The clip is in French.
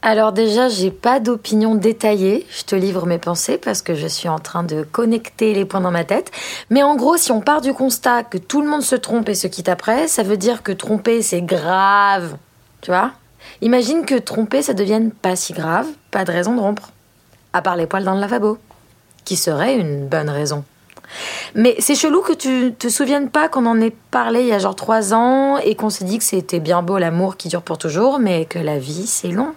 Alors déjà, j'ai pas d'opinion détaillée. Je te livre mes pensées parce que je suis en train de connecter les points dans ma tête. Mais en gros, si on part du constat que tout le monde se trompe et se quitte après, ça veut dire que tromper, c'est grave. Tu vois? Imagine que tromper, ça devienne pas si grave, pas de raison de rompre. À part les poils dans le lavabo. Qui serait une bonne raison? Mais c'est chelou que tu te souviennes pas qu'on en ait parlé il y a genre trois ans et qu'on s'est dit que c'était bien beau l'amour qui dure pour toujours, mais que la vie c'est long.